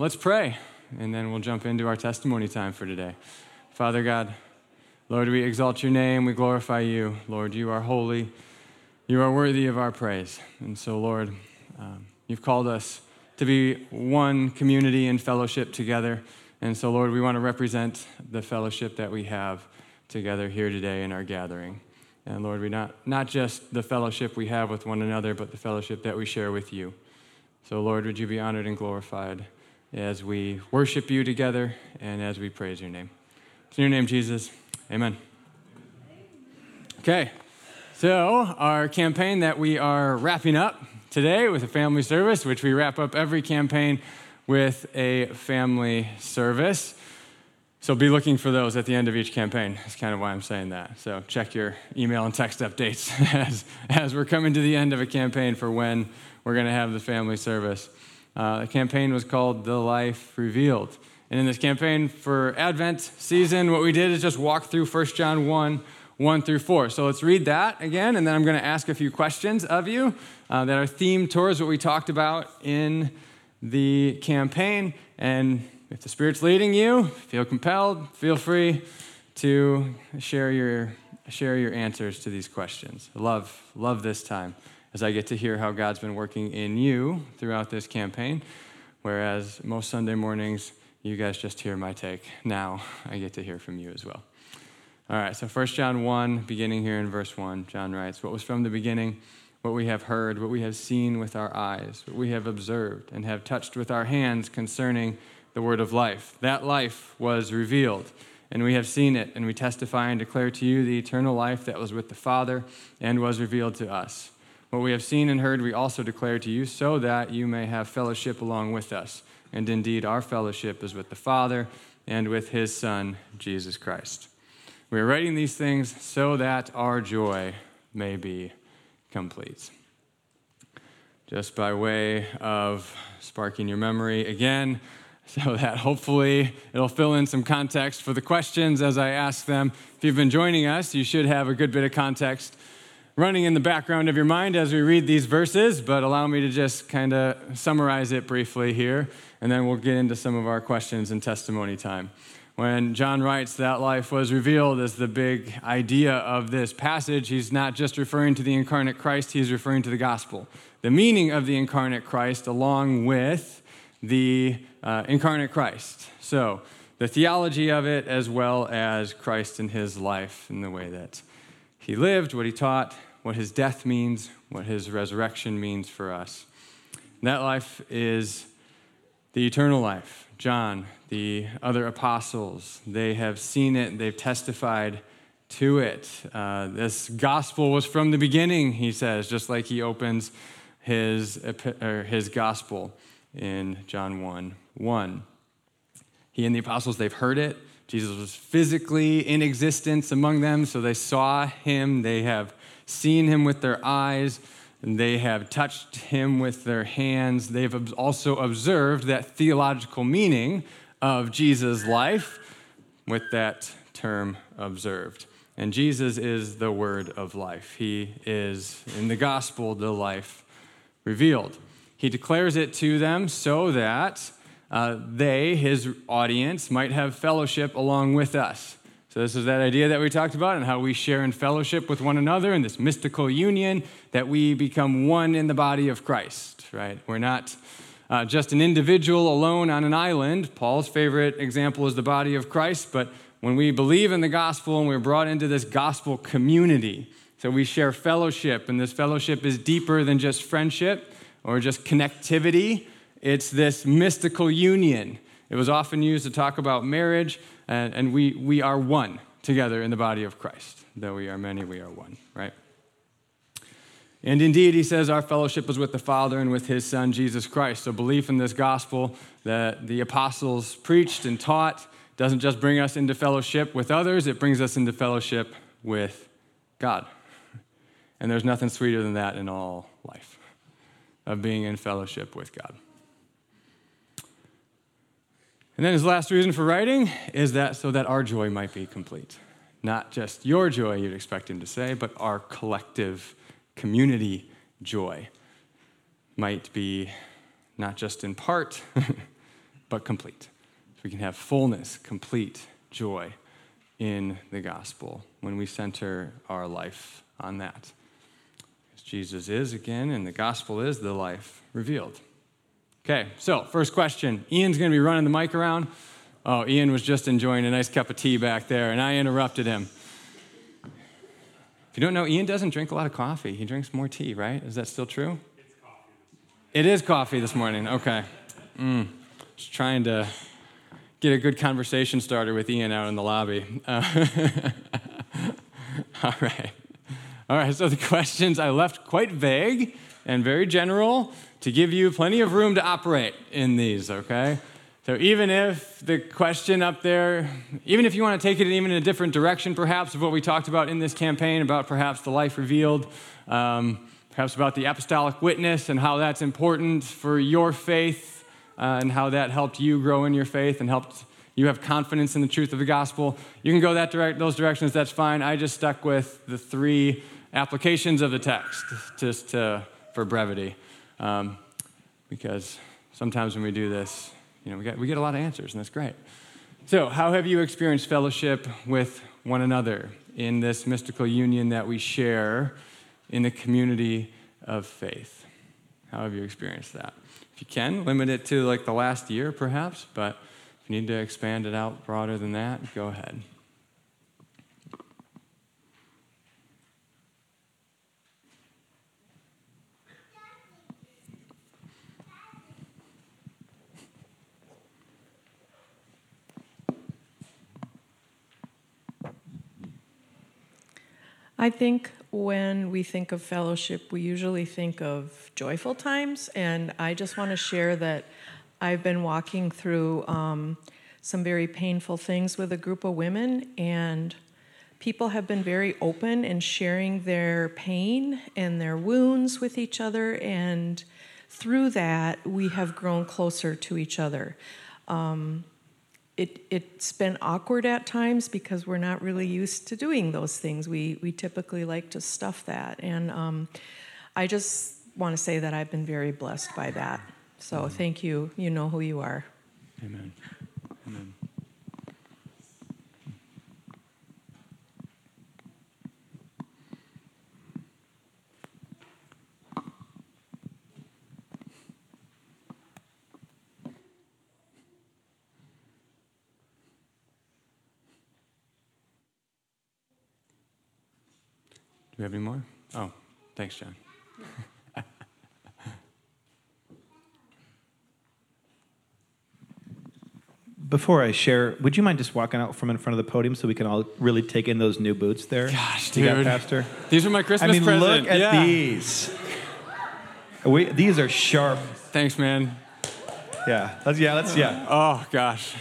let's pray, and then we'll jump into our testimony time for today. Father God, Lord, we exalt your name, we glorify you. Lord, you are holy, you are worthy of our praise. And so, Lord, um, you've called us to be one community and fellowship together. And so, Lord, we want to represent the fellowship that we have together here today in our gathering. And Lord, we not, not just the fellowship we have with one another, but the fellowship that we share with you. So, Lord, would you be honored and glorified as we worship you together and as we praise your name. in your name, Jesus. Amen. Okay, so our campaign that we are wrapping up today with a family service, which we wrap up every campaign with a family service. So be looking for those at the end of each campaign. That's kind of why I'm saying that. So check your email and text updates as, as we're coming to the end of a campaign for when we're going to have the family service. Uh, the campaign was called The Life Revealed. And in this campaign for Advent season, what we did is just walk through 1 John 1 1 through 4. So let's read that again, and then I'm going to ask a few questions of you uh, that are themed towards what we talked about in the campaign. And if the Spirit's leading you, feel compelled, feel free to share your, share your answers to these questions. love, love this time as I get to hear how God's been working in you throughout this campaign. Whereas most Sunday mornings, you guys just hear my take. Now I get to hear from you as well. All right, so 1 John 1, beginning here in verse 1, John writes, What was from the beginning, what we have heard, what we have seen with our eyes, what we have observed, and have touched with our hands concerning the word of life. That life was revealed, and we have seen it, and we testify and declare to you the eternal life that was with the Father and was revealed to us. What we have seen and heard, we also declare to you, so that you may have fellowship along with us. And indeed, our fellowship is with the Father and with his Son, Jesus Christ. We are writing these things so that our joy may be complete. Just by way of sparking your memory again, so that hopefully it'll fill in some context for the questions as I ask them. If you've been joining us, you should have a good bit of context running in the background of your mind as we read these verses, but allow me to just kind of summarize it briefly here, and then we'll get into some of our questions and testimony time. When John writes that life was revealed as the big idea of this passage, he's not just referring to the incarnate Christ, he's referring to the gospel. The meaning of the incarnate Christ, along with the uh, incarnate Christ. So, the theology of it, as well as Christ and his life and the way that he lived, what he taught, what his death means, what his resurrection means for us. And that life is the eternal life. John, the other apostles, they have seen it, they've testified to it. Uh, this gospel was from the beginning, he says, just like he opens his, his gospel in John 1 1. He and the apostles, they've heard it. Jesus was physically in existence among them, so they saw him. They have seen him with their eyes, they have touched him with their hands. They've also observed that theological meaning of Jesus' life with that term observed. And Jesus is the word of life. He is, in the gospel, the life revealed. He declares it to them so that uh, they, his audience, might have fellowship along with us. So, this is that idea that we talked about and how we share in fellowship with one another in this mystical union that we become one in the body of Christ, right? We're not uh, just an individual alone on an island. Paul's favorite example is the body of Christ, but when we believe in the gospel and we're brought into this gospel community, so we share fellowship, and this fellowship is deeper than just friendship or just connectivity. It's this mystical union. It was often used to talk about marriage, and, and we, we are one together in the body of Christ. Though we are many, we are one, right? And indeed, he says our fellowship is with the Father and with his Son, Jesus Christ. So, belief in this gospel that the apostles preached and taught doesn't just bring us into fellowship with others, it brings us into fellowship with God. And there's nothing sweeter than that in all life of being in fellowship with God. And then his last reason for writing is that so that our joy might be complete. Not just your joy, you'd expect him to say, but our collective community joy might be not just in part, but complete. So we can have fullness, complete joy in the gospel when we center our life on that. As Jesus is again, and the gospel is the life revealed. Okay, so first question. Ian's going to be running the mic around. Oh, Ian was just enjoying a nice cup of tea back there, and I interrupted him. If you don't know, Ian doesn't drink a lot of coffee. He drinks more tea, right? Is that still true? It's coffee. It is coffee this morning. Okay. Mm. Just trying to get a good conversation started with Ian out in the lobby. Uh, all right. All right, so the questions I left quite vague and very general to give you plenty of room to operate in these, okay? So even if the question up there, even if you want to take it even in a different direction, perhaps, of what we talked about in this campaign, about perhaps the life revealed, um, perhaps about the apostolic witness and how that's important for your faith uh, and how that helped you grow in your faith and helped you have confidence in the truth of the gospel. You can go that direct, those directions, that's fine. I just stuck with the three applications of the text just to, for brevity. Um, because sometimes when we do this, you know, we get, we get a lot of answers, and that's great. So, how have you experienced fellowship with one another in this mystical union that we share in the community of faith? How have you experienced that? If you can, limit it to like the last year, perhaps, but if you need to expand it out broader than that, go ahead. I think when we think of fellowship, we usually think of joyful times, and I just want to share that I've been walking through um, some very painful things with a group of women, and people have been very open in sharing their pain and their wounds with each other, and through that, we have grown closer to each other. Um, it, it's been awkward at times because we're not really used to doing those things. We, we typically like to stuff that. And um, I just want to say that I've been very blessed by that. So thank you. You know who you are. Amen. Amen. We have any more? Oh, thanks, John. Before I share, would you mind just walking out from in front of the podium so we can all really take in those new boots there? Gosh, dude. You got, Pastor? These are my Christmas I mean, present. look at yeah. these. We, these are sharp. Thanks, man. Yeah, let's, yeah, let's, yeah. Oh, gosh.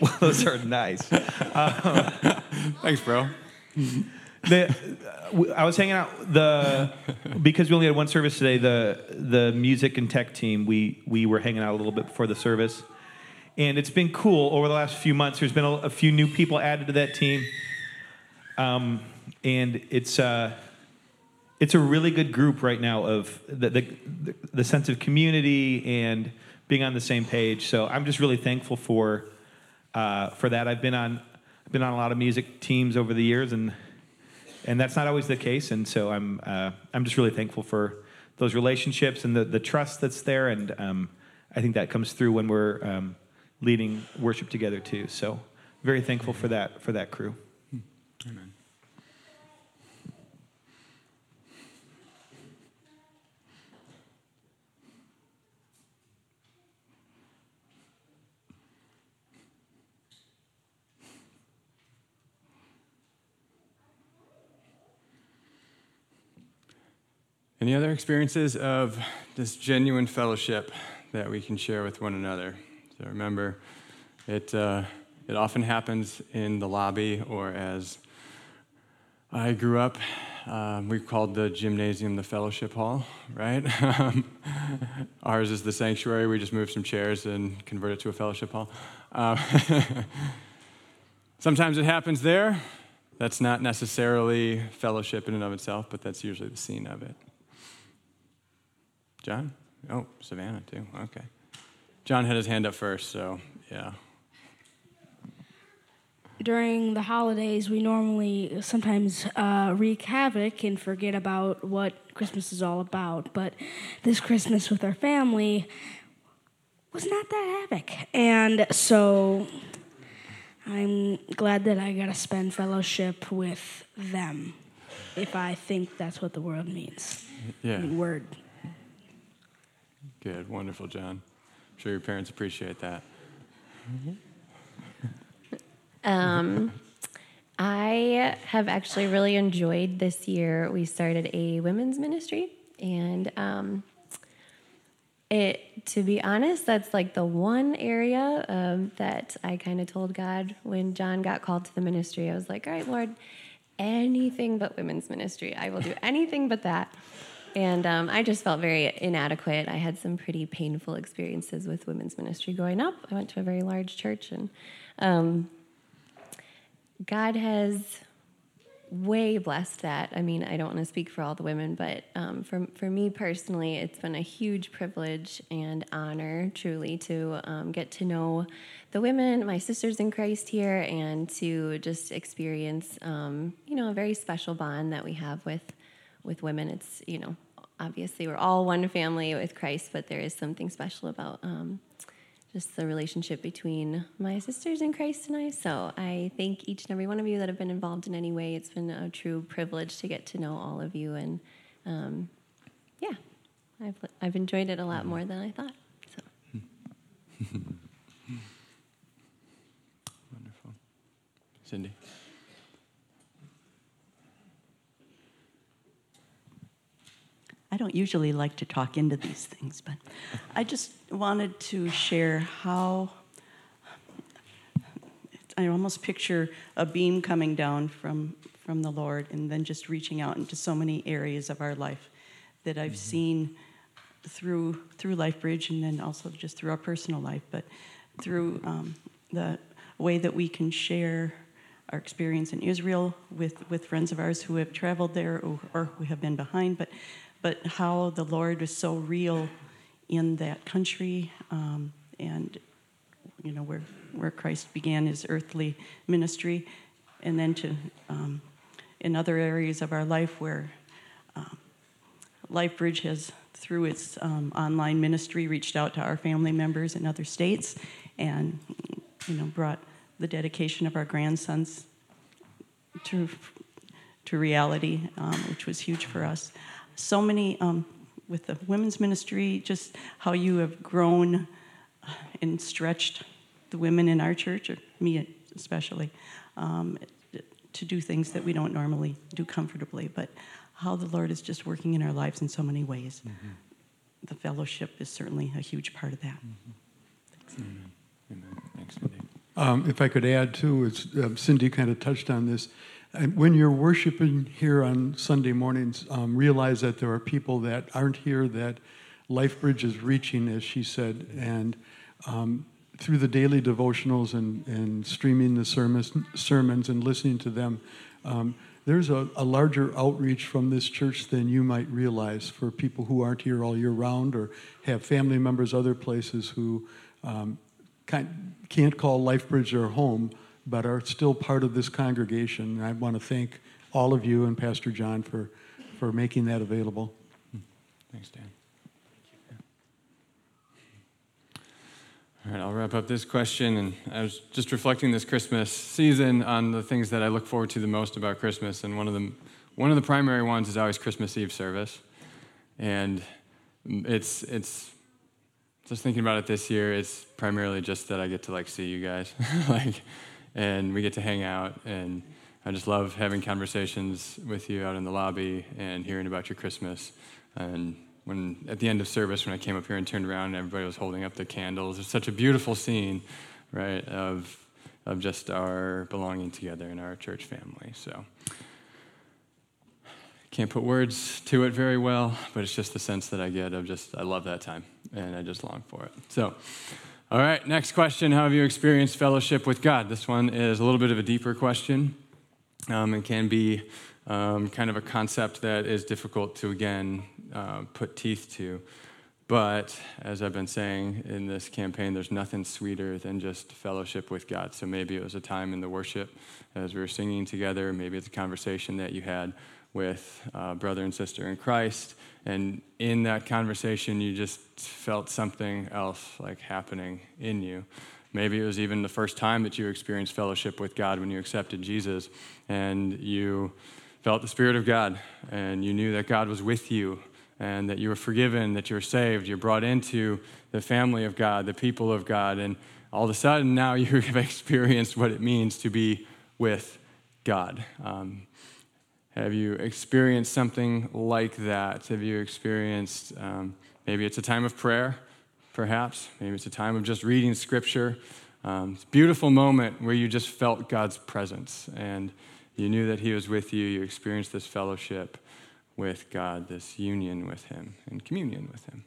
well, those are nice. Um, Thanks, bro the, uh, I was hanging out the because we only had one service today. The the music and tech team we we were hanging out a little bit before the service, and it's been cool over the last few months. There's been a, a few new people added to that team, um, and it's uh, it's a really good group right now of the, the the sense of community and being on the same page. So I'm just really thankful for uh, for that. I've been on I've been on a lot of music teams over the years and and that's not always the case. And so I'm uh, I'm just really thankful for those relationships and the the trust that's there. And um, I think that comes through when we're um, leading worship together too. So very thankful for that for that crew. Amen. Any other experiences of this genuine fellowship that we can share with one another? So remember, it, uh, it often happens in the lobby or as I grew up. Um, we called the gymnasium the fellowship hall, right? Ours is the sanctuary. We just moved some chairs and converted it to a fellowship hall. Uh, sometimes it happens there. That's not necessarily fellowship in and of itself, but that's usually the scene of it. John? Oh, Savannah too. Okay. John had his hand up first, so yeah. During the holidays, we normally sometimes uh, wreak havoc and forget about what Christmas is all about. But this Christmas with our family was not that havoc. And so I'm glad that I got to spend fellowship with them, if I think that's what the world means. Yeah. I mean, word. Good, wonderful, John. I'm sure your parents appreciate that. Um, I have actually really enjoyed this year. We started a women's ministry, and um, it, to be honest, that's like the one area um, that I kind of told God when John got called to the ministry. I was like, "All right, Lord, anything but women's ministry. I will do anything but that." And um, I just felt very inadequate. I had some pretty painful experiences with women's ministry growing up. I went to a very large church, and um, God has way blessed that. I mean, I don't want to speak for all the women, but um, for, for me personally, it's been a huge privilege and honor, truly, to um, get to know the women, my sisters in Christ here, and to just experience, um, you know, a very special bond that we have with with women. It's, you know, obviously we're all one family with Christ, but there is something special about um, just the relationship between my sisters in Christ and I. So I thank each and every one of you that have been involved in any way. It's been a true privilege to get to know all of you, and um, yeah, I've I've enjoyed it a lot more than I thought. So. Wonderful. Cindy. Don't usually like to talk into these things, but I just wanted to share how I almost picture a beam coming down from, from the Lord and then just reaching out into so many areas of our life that I've seen through through LifeBridge and then also just through our personal life, but through um, the way that we can share our experience in Israel with, with friends of ours who have traveled there or, or who have been behind, but but how the Lord was so real in that country, um, and you know where where Christ began his earthly ministry, and then to um, in other areas of our life where um, LifeBridge has through its um, online ministry reached out to our family members in other states, and you know brought the dedication of our grandsons to to reality, um, which was huge for us so many um, with the women's ministry, just how you have grown and stretched the women in our church, or me especially, um, to do things that we don't normally do comfortably, but how the Lord is just working in our lives in so many ways. Mm-hmm. The fellowship is certainly a huge part of that. Mm-hmm. Amen. Thanks, Cindy. Um, if I could add too, it's, uh, Cindy kind of touched on this. And when you're worshiping here on Sunday mornings, um, realize that there are people that aren't here that LifeBridge is reaching, as she said, and um, through the daily devotionals and, and streaming the sermons, sermons and listening to them, um, there's a, a, larger outreach from this church than you might realize for people who aren't here all year round or have family members other places who um, can't call LifeBridge their home but are still part of this congregation. And I want to thank all of you and Pastor John for, for making that available. Thanks, Dan. All right, I'll wrap up this question. And I was just reflecting this Christmas season on the things that I look forward to the most about Christmas. And one of the, one of the primary ones is always Christmas Eve service. And it's, it's just thinking about it this year, it's primarily just that I get to like see you guys. like, and we get to hang out. And I just love having conversations with you out in the lobby and hearing about your Christmas. And when at the end of service, when I came up here and turned around and everybody was holding up the candles, it's such a beautiful scene, right, of of just our belonging together in our church family. So can't put words to it very well, but it's just the sense that I get of just I love that time and I just long for it. So. All right, next question How have you experienced fellowship with God? This one is a little bit of a deeper question um, and can be um, kind of a concept that is difficult to, again, uh, put teeth to. But as I've been saying in this campaign, there's nothing sweeter than just fellowship with God. So maybe it was a time in the worship as we were singing together. Maybe it's a conversation that you had with a brother and sister in Christ. And in that conversation, you just felt something else like happening in you. Maybe it was even the first time that you experienced fellowship with God when you accepted Jesus and you felt the Spirit of God and you knew that God was with you and that you were forgiven, that you were saved, you're brought into the family of God, the people of God, and all of a sudden now you have experienced what it means to be with God. Um, have you experienced something like that? Have you experienced um, maybe it's a time of prayer, perhaps? Maybe it's a time of just reading scripture. Um, it's a beautiful moment where you just felt God's presence and you knew that He was with you. You experienced this fellowship with God, this union with Him, and communion with Him.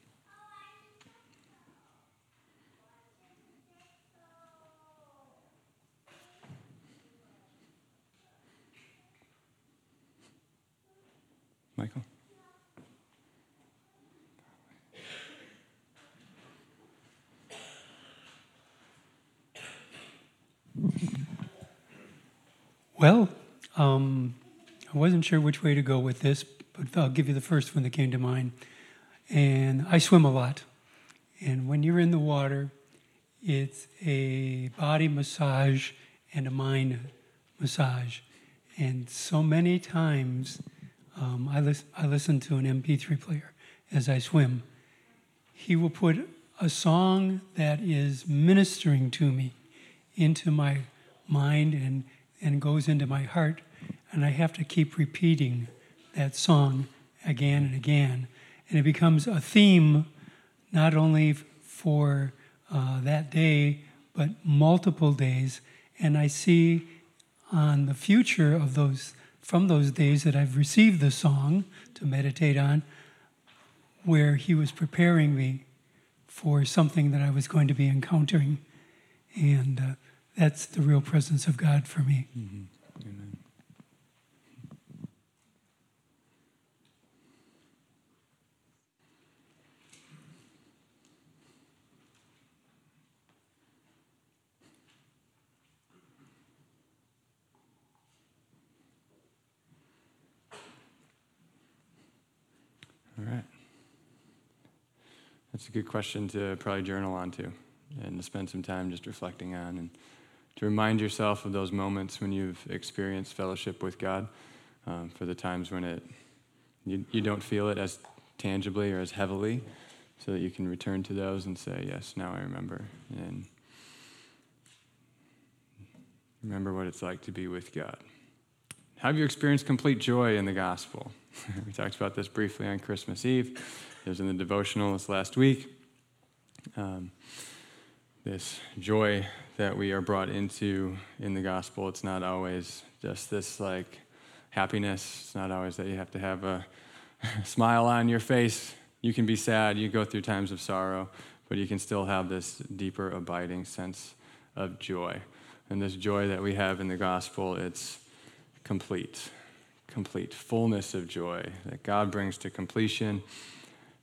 Michael? Well, um, I wasn't sure which way to go with this, but I'll give you the first one that came to mind. And I swim a lot. And when you're in the water, it's a body massage and a mind massage. And so many times um, I, lis- I listen to an MP3 player as I swim. He will put a song that is ministering to me into my mind and, and goes into my heart. And I have to keep repeating that song again and again. And it becomes a theme not only for uh, that day, but multiple days. And I see on the future of those, from those days that I've received the song to meditate on, where He was preparing me for something that I was going to be encountering. And uh, that's the real presence of God for me. Mm-hmm. Amen. All right. That's a good question to probably journal on to and to spend some time just reflecting on and to remind yourself of those moments when you've experienced fellowship with God um, for the times when it you, you don't feel it as tangibly or as heavily so that you can return to those and say yes now i remember and remember what it's like to be with god have you experienced complete joy in the gospel we talked about this briefly on christmas eve it was in the devotional this last week um, this joy that we are brought into in the gospel. It's not always just this like happiness. It's not always that you have to have a smile on your face. You can be sad, you go through times of sorrow, but you can still have this deeper, abiding sense of joy. And this joy that we have in the gospel, it's complete, complete fullness of joy that God brings to completion.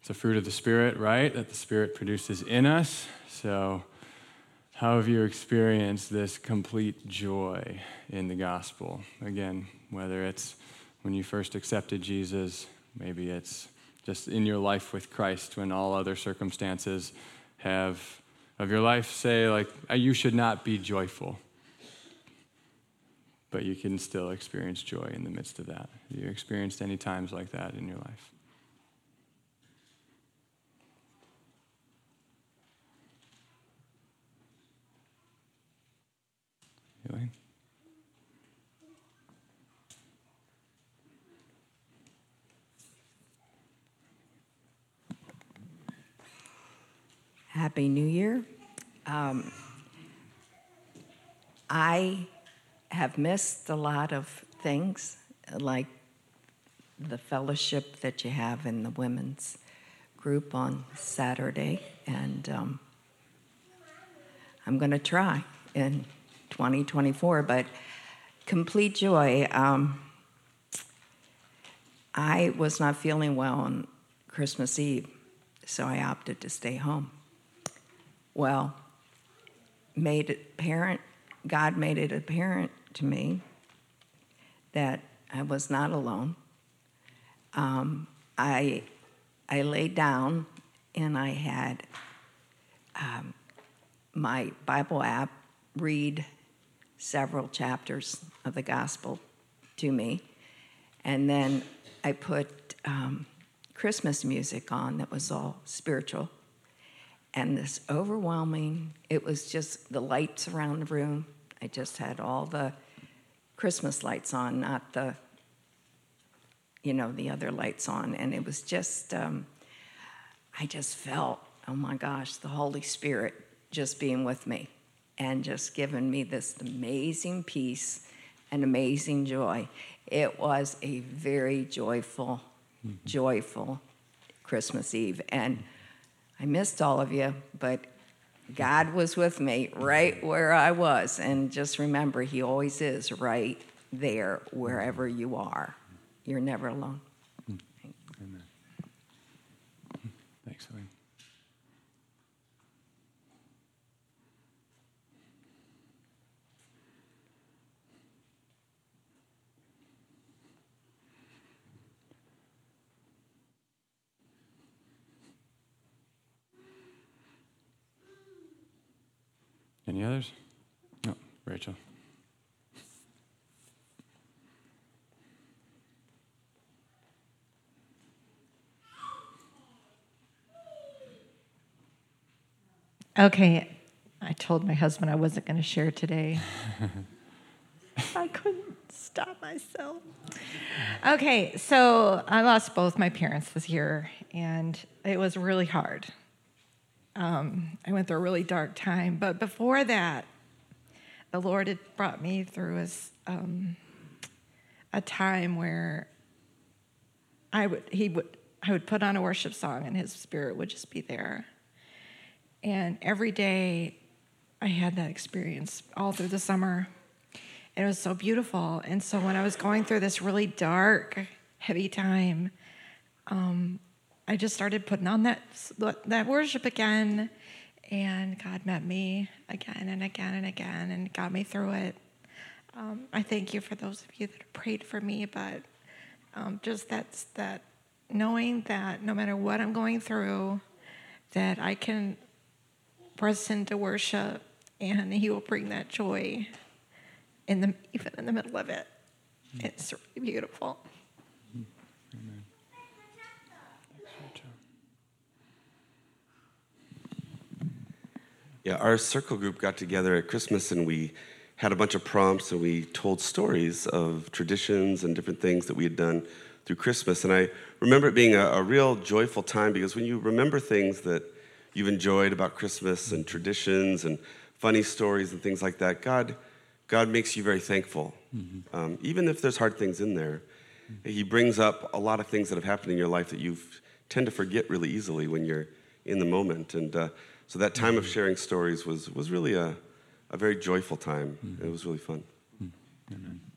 It's a fruit of the Spirit, right? That the Spirit produces in us. So, how have you experienced this complete joy in the gospel? Again, whether it's when you first accepted Jesus, maybe it's just in your life with Christ when all other circumstances have of your life say like uh, you should not be joyful. But you can still experience joy in the midst of that. Have you experienced any times like that in your life? Elaine? Happy New Year. Um, I have missed a lot of things, like the fellowship that you have in the women's group on Saturday, and um, I'm going to try in 2024. But complete joy. Um, I was not feeling well on Christmas Eve, so I opted to stay home. Well, made it apparent, God made it apparent to me that I was not alone. Um, I, I laid down and I had um, my Bible app read several chapters of the gospel to me. And then I put um, Christmas music on that was all spiritual. And this overwhelming, it was just the lights around the room. I just had all the Christmas lights on, not the, you know, the other lights on. And it was just, um, I just felt, oh my gosh, the Holy Spirit just being with me and just giving me this amazing peace and amazing joy. It was a very joyful, mm-hmm. joyful Christmas Eve. And I missed all of you, but God was with me right mm-hmm. where I was. And just remember, He always is right there wherever mm-hmm. you are. You're never alone. Mm. Amen. Thanks, Wayne. Any others? No, Rachel. Okay, I told my husband I wasn't going to share today. I couldn't stop myself. Okay, so I lost both my parents this year, and it was really hard. Um, I went through a really dark time, but before that, the Lord had brought me through a, um, a time where I would He would I would put on a worship song, and His Spirit would just be there and every day I had that experience all through the summer. It was so beautiful. And so when I was going through this really dark, heavy time, um, I just started putting on that, that worship again. And God met me again and again and again and got me through it. Um, I thank you for those of you that have prayed for me, but um, just that's that knowing that no matter what I'm going through, that I can press into worship, and He will bring that joy in the even in the middle of it. It's really beautiful. Yeah, our circle group got together at Christmas and we had a bunch of prompts and we told stories of traditions and different things that we had done through Christmas. And I remember it being a, a real joyful time because when you remember things that you've enjoyed about Christmas and traditions and funny stories and things like that, God, God makes you very thankful. Mm-hmm. Um, even if there's hard things in there, mm-hmm. He brings up a lot of things that have happened in your life that you tend to forget really easily when you're in the moment. And uh, so that time of sharing stories was, was really a, a very joyful time. Mm-hmm. It was really fun. Mm-hmm.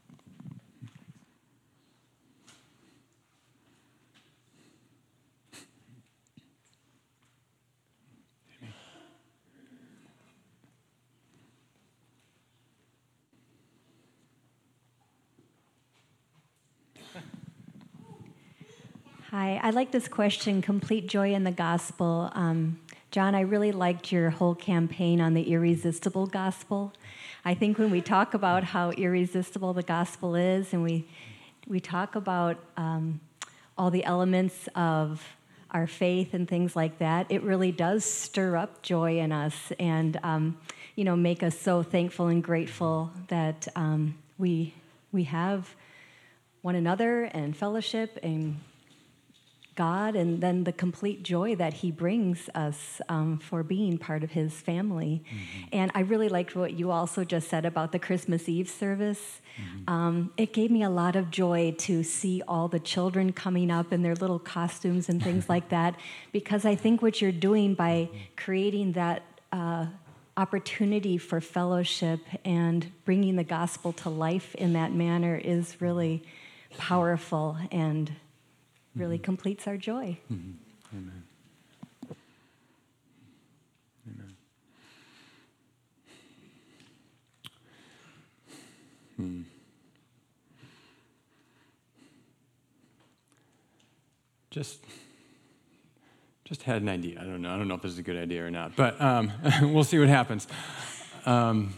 Hi, I like this question Complete Joy in the Gospel. Um, John, I really liked your whole campaign on the irresistible gospel. I think when we talk about how irresistible the gospel is, and we, we talk about um, all the elements of our faith and things like that, it really does stir up joy in us and um, you know make us so thankful and grateful that um, we we have one another and fellowship and God and then the complete joy that He brings us um, for being part of His family. Mm-hmm. And I really liked what you also just said about the Christmas Eve service. Mm-hmm. Um, it gave me a lot of joy to see all the children coming up in their little costumes and things like that, because I think what you're doing by mm-hmm. creating that. Uh, opportunity for fellowship and bringing the gospel to life in that manner is really powerful and really mm-hmm. completes our joy. Mm-hmm. Amen. Amen. Hmm. Just, just had an idea. I don't know. I don't know if this is a good idea or not, but um, we'll see what happens. Um,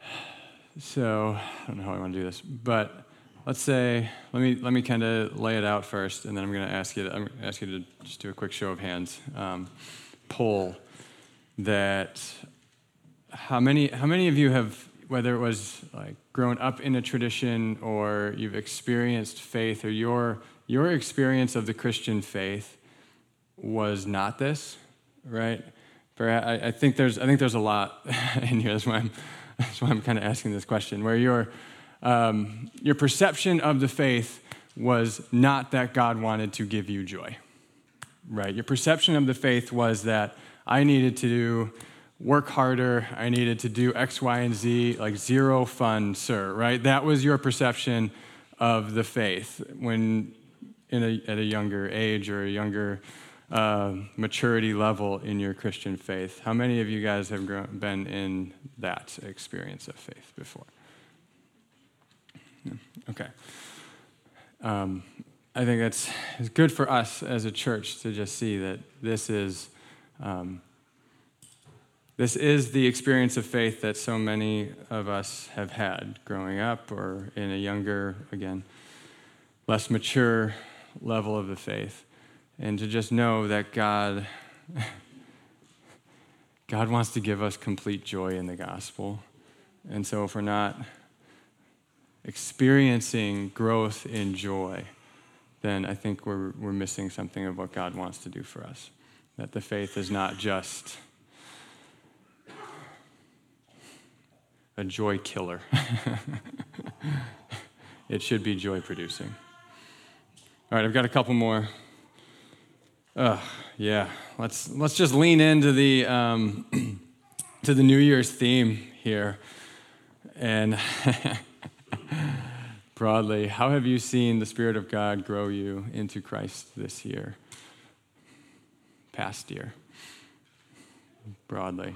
so I don't know how I want to do this, but let's say let me let me kind of lay it out first, and then I'm going to ask you. To, I'm ask you to just do a quick show of hands, um, poll that how many how many of you have whether it was like grown up in a tradition or you've experienced faith or your your experience of the Christian faith was not this, right? I, I think there's I think there's a lot in here. That's why I'm that's why I'm kind of asking this question. Where your um, your perception of the faith was not that God wanted to give you joy, right? Your perception of the faith was that I needed to do work harder, I needed to do X, Y, and Z, like zero fun, sir, right? That was your perception of the faith when in a, at a younger age or a younger uh, maturity level in your Christian faith. How many of you guys have grown, been in that experience of faith before? Okay. Um, I think it's, it's good for us as a church to just see that this is um, this is the experience of faith that so many of us have had growing up or in a younger, again, less mature level of the faith. And to just know that God God wants to give us complete joy in the gospel. And so if we're not experiencing growth in joy, then I think we're, we're missing something of what God wants to do for us. That the faith is not just a joy killer, it should be joy producing. All right, I've got a couple more. Uh, yeah, let's let's just lean into the um, to the New Year's theme here, and broadly, how have you seen the Spirit of God grow you into Christ this year, past year, broadly?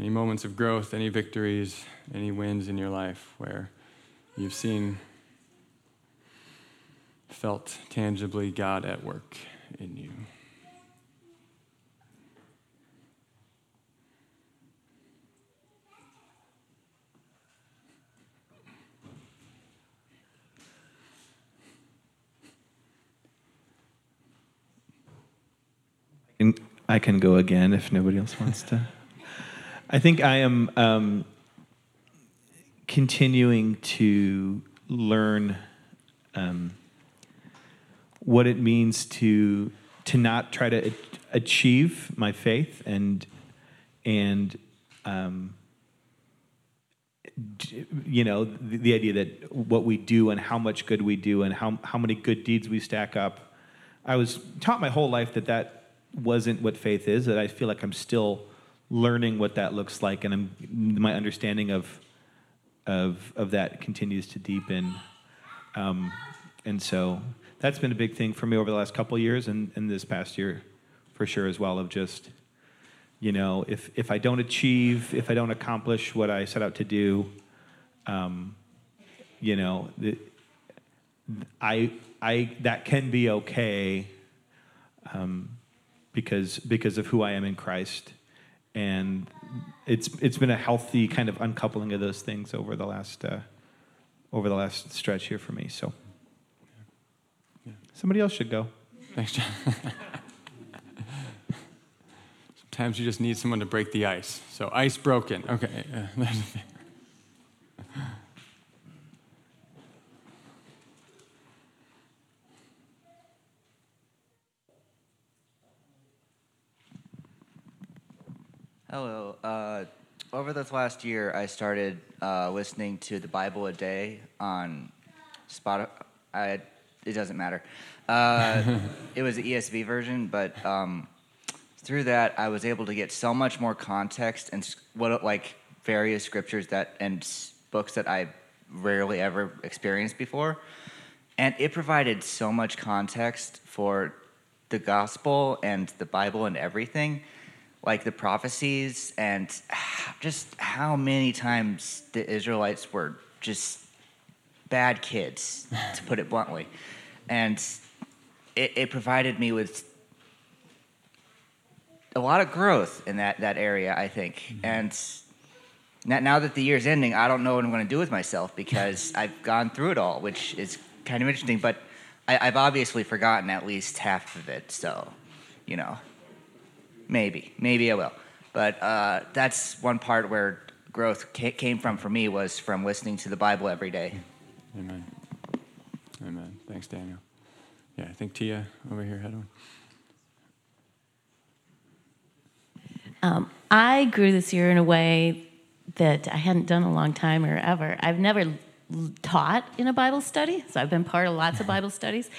any moments of growth, any victories, any wins in your life where you've seen, felt tangibly God at work in you. I can go again if nobody else wants to. I think I am um, continuing to learn um, what it means to to not try to achieve my faith and and um, you know the, the, idea that what we do and how much good we do and how how many good deeds we stack up. I was taught my whole life that that wasn't what faith is. That I feel like I'm still learning what that looks like, and I'm, my understanding of of of that continues to deepen. Um, and so that's been a big thing for me over the last couple years, and, and this past year, for sure as well. Of just, you know, if if I don't achieve, if I don't accomplish what I set out to do, um, you know, the, I I that can be okay. Um, because because of who I am in Christ and it's it's been a healthy kind of uncoupling of those things over the last uh, over the last stretch here for me. So yeah. somebody else should go. Thanks, John. Sometimes you just need someone to break the ice. So ice broken. Okay. Uh, Hello. Uh, last year, I started uh, listening to the Bible a day on Spotify. it doesn't matter. Uh, it was the ESV version, but um, through that, I was able to get so much more context and what like various scriptures that and books that I rarely ever experienced before, and it provided so much context for the gospel and the Bible and everything, like the prophecies and just how many times the Israelites were just bad kids, to put it bluntly. And it, it provided me with a lot of growth in that, that area, I think. Mm-hmm. And now, now that the year's ending, I don't know what I'm going to do with myself because I've gone through it all, which is kind of interesting. But I, have obviously forgotten at least half of it. So, you know, maybe, maybe I will. But uh, that's one part where growth came from for me was from listening to the Bible every day. Amen. Amen. Thanks, Daniel. Yeah, I think Tia over here had one. Um, I grew this year in a way that I hadn't done a long time or ever. I've never taught in a Bible study, so I've been part of lots of Bible studies.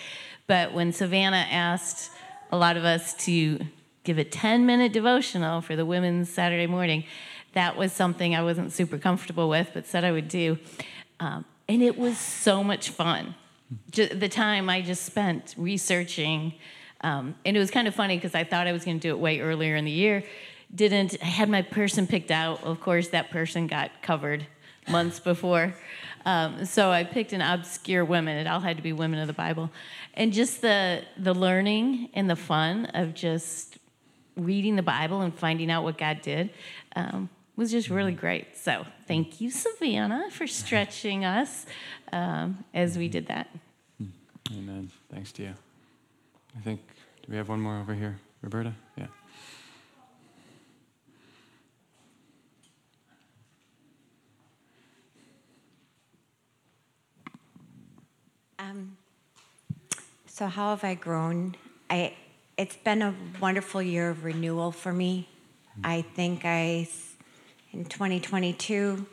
But when Savannah asked a lot of us to give a 10 minute devotional for the women's Saturday morning, that was something I wasn't super comfortable with, but said I would do. Um, and it was so much fun. Just the time I just spent researching, um, and it was kind of funny because I thought I was going to do it way earlier in the year didn't I had my person picked out. Of course, that person got covered months before. Um, so I picked an obscure women. It all had to be women of the Bible, and just the the learning and the fun of just reading the Bible and finding out what God did um, was just really great. So thank you, Savannah, for stretching us um, as we did that. Amen. Thanks to you. I think do we have one more over here, Roberta? Yeah. Um, so how have I grown? I it's been a wonderful year of renewal for me. I think I in 2022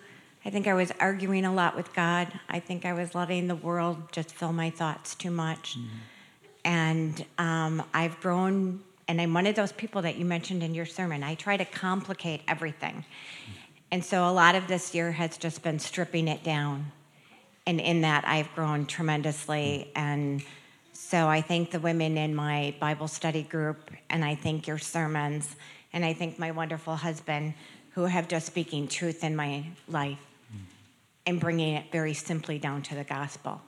I think I was arguing a lot with God. I think I was letting the world just fill my thoughts too much. Mm-hmm. And um, I've grown, and I'm one of those people that you mentioned in your sermon. I try to complicate everything. And so a lot of this year has just been stripping it down and in that I've grown tremendously. And so I thank the women in my Bible study group, and I thank your sermons, and I thank my wonderful husband who have just speaking truth in my life and bringing it very simply down to the gospel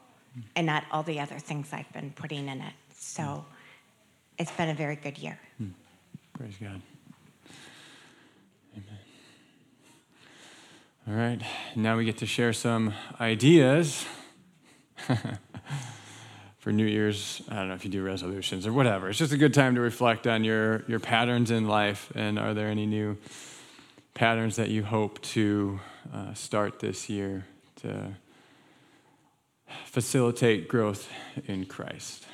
and not all the other things I've been putting in it. So it's been a very good year. Hmm. Praise God. Amen. All right, now we get to share some ideas for New Year's. I don't know if you do resolutions or whatever. It's just a good time to reflect on your, your patterns in life. And are there any new patterns that you hope to uh, start this year to facilitate growth in Christ?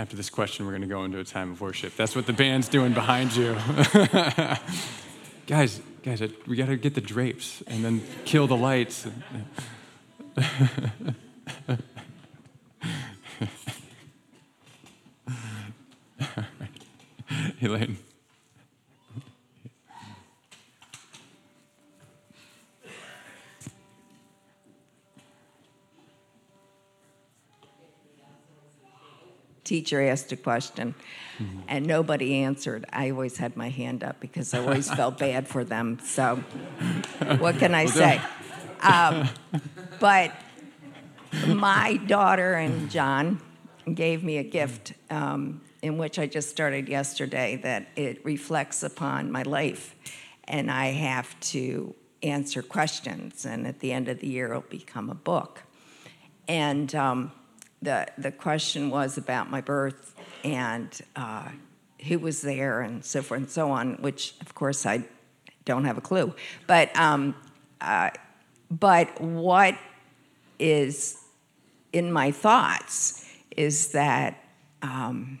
After this question, we're going to go into a time of worship. That's what the band's doing behind you. guys, guys, we got to get the drapes and then kill the lights. Elaine. Teacher asked a question mm-hmm. and nobody answered, I always had my hand up because I always felt bad for them. So, what can I say? Um, but my daughter and John gave me a gift um, in which I just started yesterday that it reflects upon my life. And I have to answer questions, and at the end of the year, it'll become a book. And um, the the question was about my birth and uh, who was there and so forth and so on, which of course I don't have a clue. But um, uh, but what is in my thoughts is that um,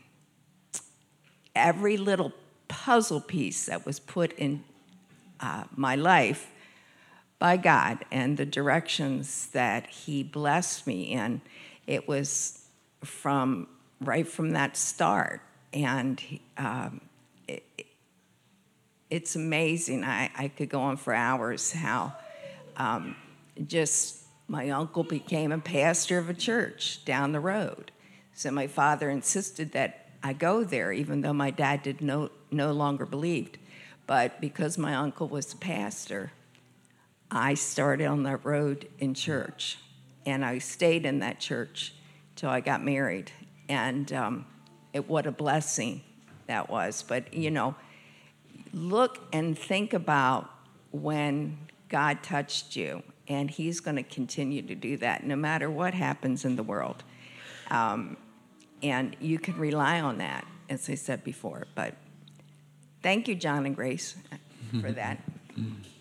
every little puzzle piece that was put in uh, my life by God and the directions that He blessed me in it was from right from that start. And um, it, it's amazing. I, I could go on for hours how um, just my uncle became a pastor of a church down the road. So my father insisted that I go there, even though my dad did no, no longer believed. But because my uncle was a pastor, I started on that road in church. And I stayed in that church till I got married. And um, it, what a blessing that was. But, you know, look and think about when God touched you, and He's going to continue to do that no matter what happens in the world. Um, and you can rely on that, as I said before. But thank you, John and Grace, for that.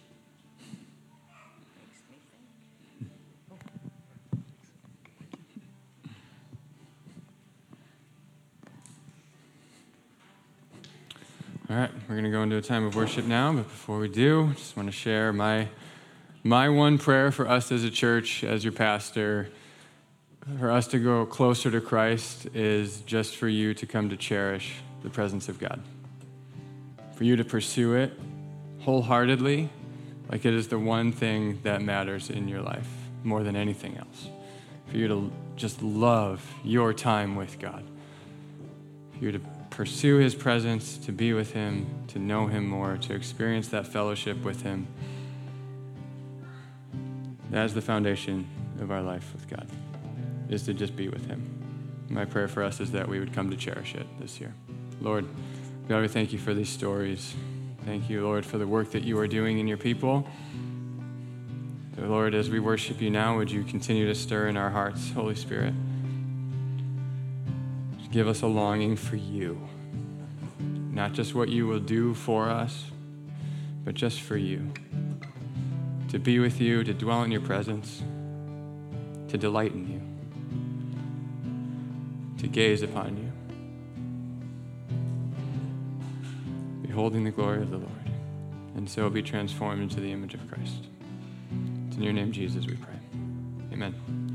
All right, we're going to go into a time of worship now, but before we do, just want to share my my one prayer for us as a church, as your pastor, for us to go closer to Christ is just for you to come to cherish the presence of God. For you to pursue it wholeheartedly, like it is the one thing that matters in your life more than anything else. For you to just love your time with God. For you to pursue his presence, to be with him, to know him more, to experience that fellowship with him. That is the foundation of our life with God, is to just be with him. My prayer for us is that we would come to cherish it this year. Lord, God, we thank you for these stories. Thank you, Lord, for the work that you are doing in your people. Lord, as we worship you now, would you continue to stir in our hearts, Holy Spirit? Give us a longing for you. Not just what you will do for us, but just for you. To be with you, to dwell in your presence, to delight in you, to gaze upon you, beholding the glory of the Lord, and so be transformed into the image of Christ. It's in your name, Jesus, we pray. Amen.